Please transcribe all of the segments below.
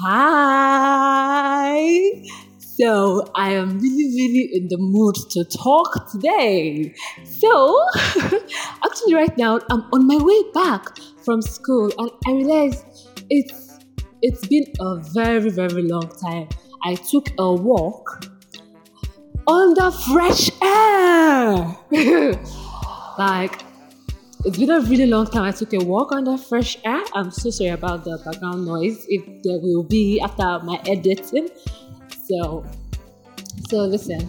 Hi. So I am really, really in the mood to talk today. So actually, right now I'm on my way back from school, and I realized it's it's been a very, very long time. I took a walk under fresh air. like it's been a really long time. I took a walk under fresh air. I'm so sorry about the background noise if there will be after my editing. So, so listen.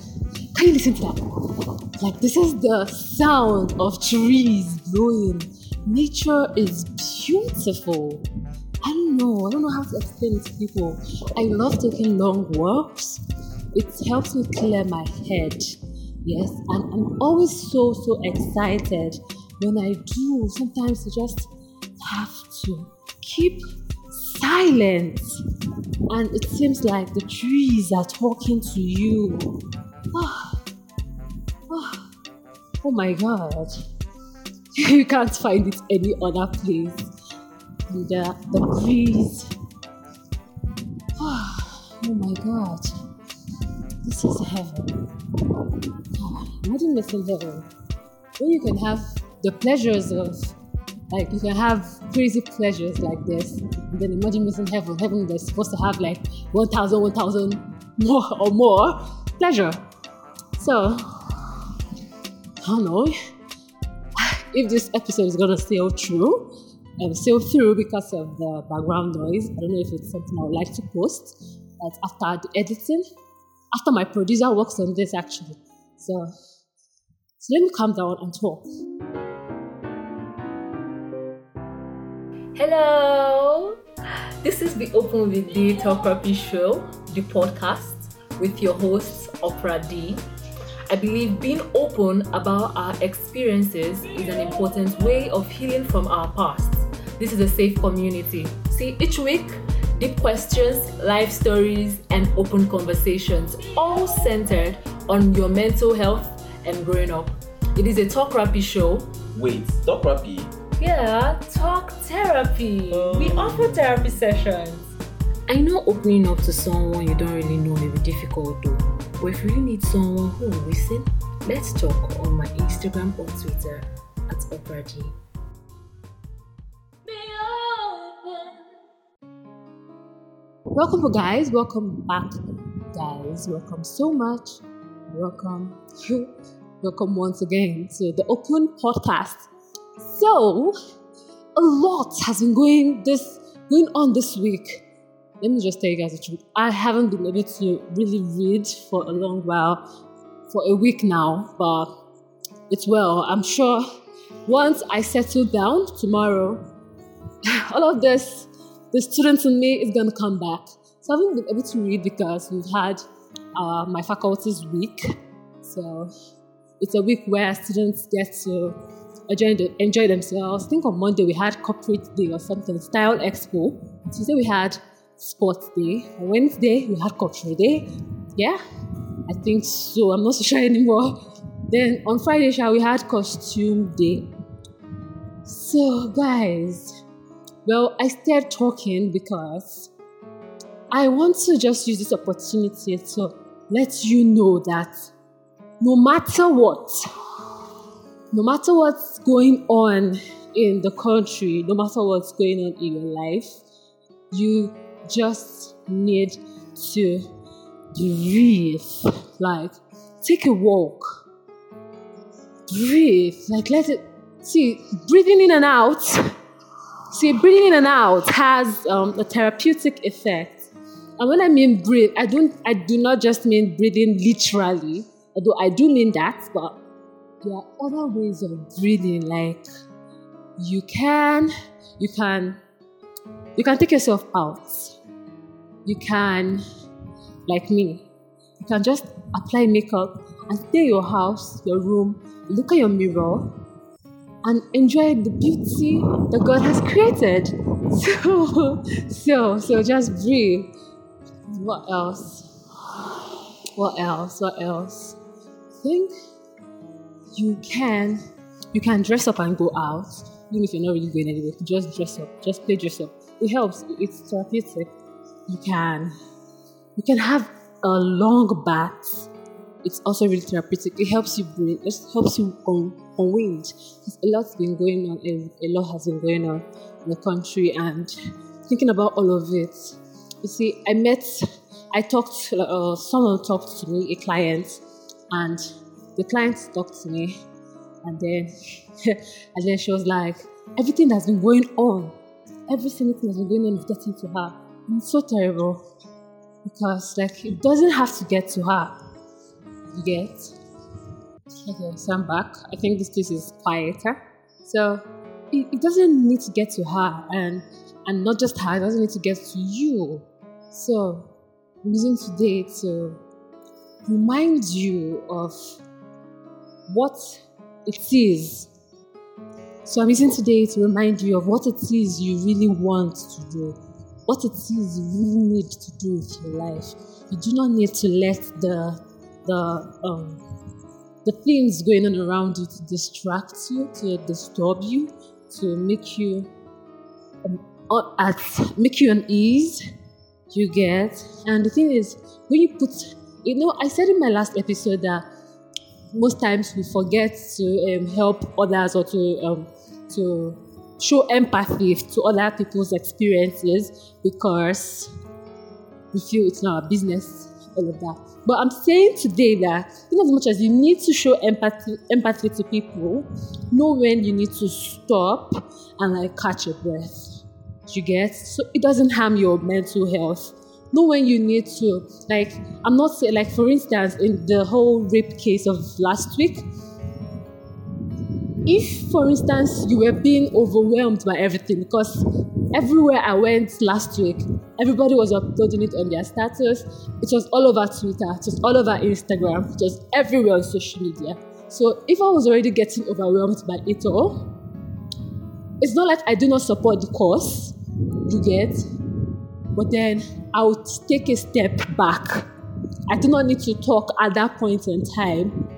Can you listen to that? Like this is the sound of trees blowing. Nature is beautiful. I don't know. I don't know how to explain it to people. I love taking long walks. It helps me clear my head. Yes, and I'm always so so excited when I do, sometimes you just have to keep silent. And it seems like the trees are talking to you. Oh, oh, oh my god. you can't find it any other place. And the, the breeze. Oh, oh my god. This is heaven. Oh, imagine this in heaven. Where you can have the pleasures of like you can have crazy pleasures like this and then imagine missing heaven. Heaven that's supposed to have like 1000 1000 more or more pleasure. So i don't know. If this episode is gonna sail through um, sail through because of the background noise i don't know if it's something i would like to post but after the editing after my producer works on this actually. So so let me calm down and talk Hello, this is the Open with D Talk Rapid Show, the podcast with your host Opera D. I believe being open about our experiences is an important way of healing from our past. This is a safe community. See, each week, deep questions, life stories, and open conversations, all centered on your mental health and growing up. It is a talk rapid show. Wait, talk rapid? Yeah, talk therapy. We oh. offer therapy sessions. I know opening up to someone you don't really know may be difficult though. But if you really need someone who will listen, let's talk on my Instagram or Twitter at Opera G. Welcome, guys. Welcome back, guys. Welcome so much. Welcome. You. Welcome once again to the Open Podcast. So, a lot has been going this going on this week. Let me just tell you guys the truth. I haven't been able to really read for a long while, for a week now, but it's well. I'm sure once I settle down tomorrow, all of this, the students in me is gonna come back. So I haven't been able to read because we've had uh, my faculty's week. So it's a week where students get to enjoy, enjoy themselves. I think on Monday we had corporate day or something, style expo. Tuesday we had sports day. On Wednesday we had cultural day. Yeah, I think so. I'm not so sure anymore. Then on Friday, shall we had costume day. So guys, well, I started talking because I want to just use this opportunity to let you know that no matter what, no matter what's going on in the country, no matter what's going on in your life, you just need to breathe. Like, take a walk. Breathe. Like, let it. See, breathing in and out. See, breathing in and out has um, a therapeutic effect. And when I mean breathe, I don't. I do not just mean breathing literally, although I do mean that, but there are other ways of breathing like you can you can you can take yourself out. You can like me you can just apply makeup and stay in your house your room look at your mirror and enjoy the beauty that god has created. So so so just breathe. What else? What else? What else? Think you can you can dress up and go out, even if you're not really going anywhere. Just dress up, just play dress up. It helps. It's therapeutic. you can you can have a long bath. It's also really therapeutic. It helps you breathe. It helps you un- unwind. Because a lot's been going on. A, a lot has been going on in the country, and thinking about all of it. You see, I met, I talked. Uh, someone talked to me, a client, and the client talked to me, and then, and then she was like, everything that's been going on, every single thing that's been going on is getting to her. And it's so terrible because like it doesn't have to get to her. You get? Okay, so I'm back. I think this place is quieter. So it, it doesn't need to get to her and and not just her, it doesn't need to get to you. So I'm using today to remind you of what it is. So I'm using today to remind you of what it is you really want to do, what it is you really need to do with your life. You do not need to let the the um, the things going on around you to distract you, to disturb you, to make you um, at make you unease. You get, and the thing is, when you put, you know, I said in my last episode that most times we forget to um, help others or to um, to show empathy to other people's experiences because we feel it's not our business, all of that. But I'm saying today that in as much as you need to show empathy empathy to people, know when you need to stop and like catch your breath. You get so it doesn't harm your mental health. Know when you need to like I'm not saying like for instance in the whole rape case of last week, if for instance you were being overwhelmed by everything because everywhere i went last week everybody was uploading it on their status it was all over twitter it was all over instagram it was everywhere on social media. So if i was already getting overwhelmed by it all it's not like i do not support the cause you get but then i would take a step back. I do not need to talk at that point in time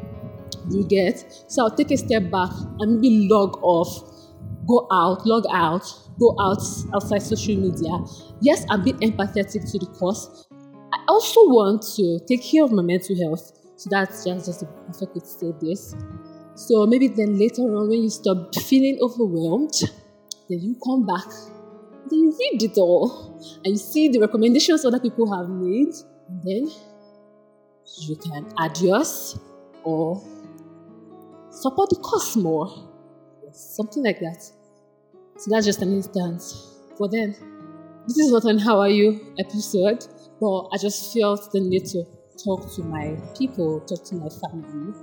you get? So i'll take a step back and maybe log off go out log out go out outside social media. Yes i'm being empathetic to the cause. I also want to take care of my mental health. So that's just, just a perfect way to say this. So maybe then later on when you stop feeling overwhelmed then you come back then you read it all and you see the recommendations other people have made then you can add yours or support the cause more. Something like that. So that's just an instance. But then, this is not an How Are You episode, but I just felt the need to talk to my people, talk to my family.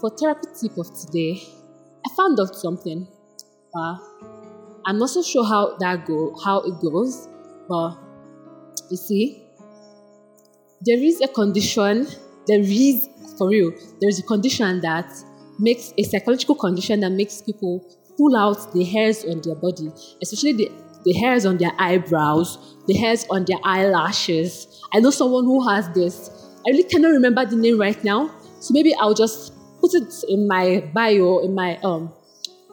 For therapy tip of today, I found out something. Uh, I'm not so sure how that go, how it goes, but you see, there is a condition. There is, for real, there is a condition that makes a psychological condition that makes people pull out the hairs on their body, especially the, the hairs on their eyebrows, the hairs on their eyelashes. I know someone who has this. I really cannot remember the name right now, so maybe I'll just put it in my bio, in my um,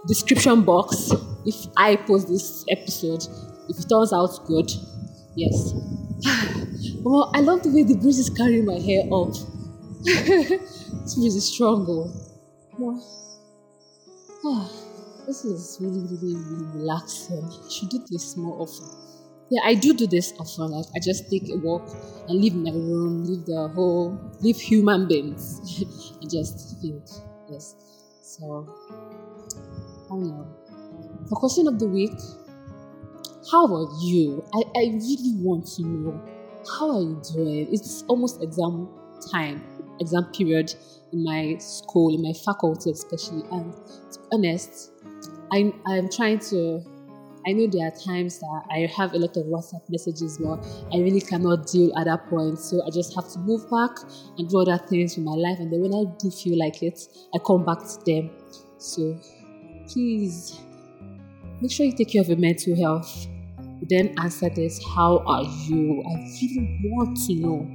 description box if I post this episode. If it turns out good, yes. well, I love the way the breeze is carrying my hair up. this breeze is strong, though. Oh, this is really, really, really relaxing. I should do this more often. Yeah, I do do this often. Like I just take a walk and leave my room, leave the whole, leave human beings, and just think. Yes. So, Oh. I don't question of the week, how are you? I, I really want to know. How are you doing? It's almost exam time, exam period in my school, in my faculty especially. And to be honest, I, I'm trying to, I know there are times that I have a lot of WhatsApp messages, but I really cannot deal at that point. So I just have to move back and do other things in my life. And then when I do feel like it, I come back to them. So please make sure you take care of your mental health. Then answer this How are you? I really want to know.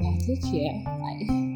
Yeah, take care. Bye.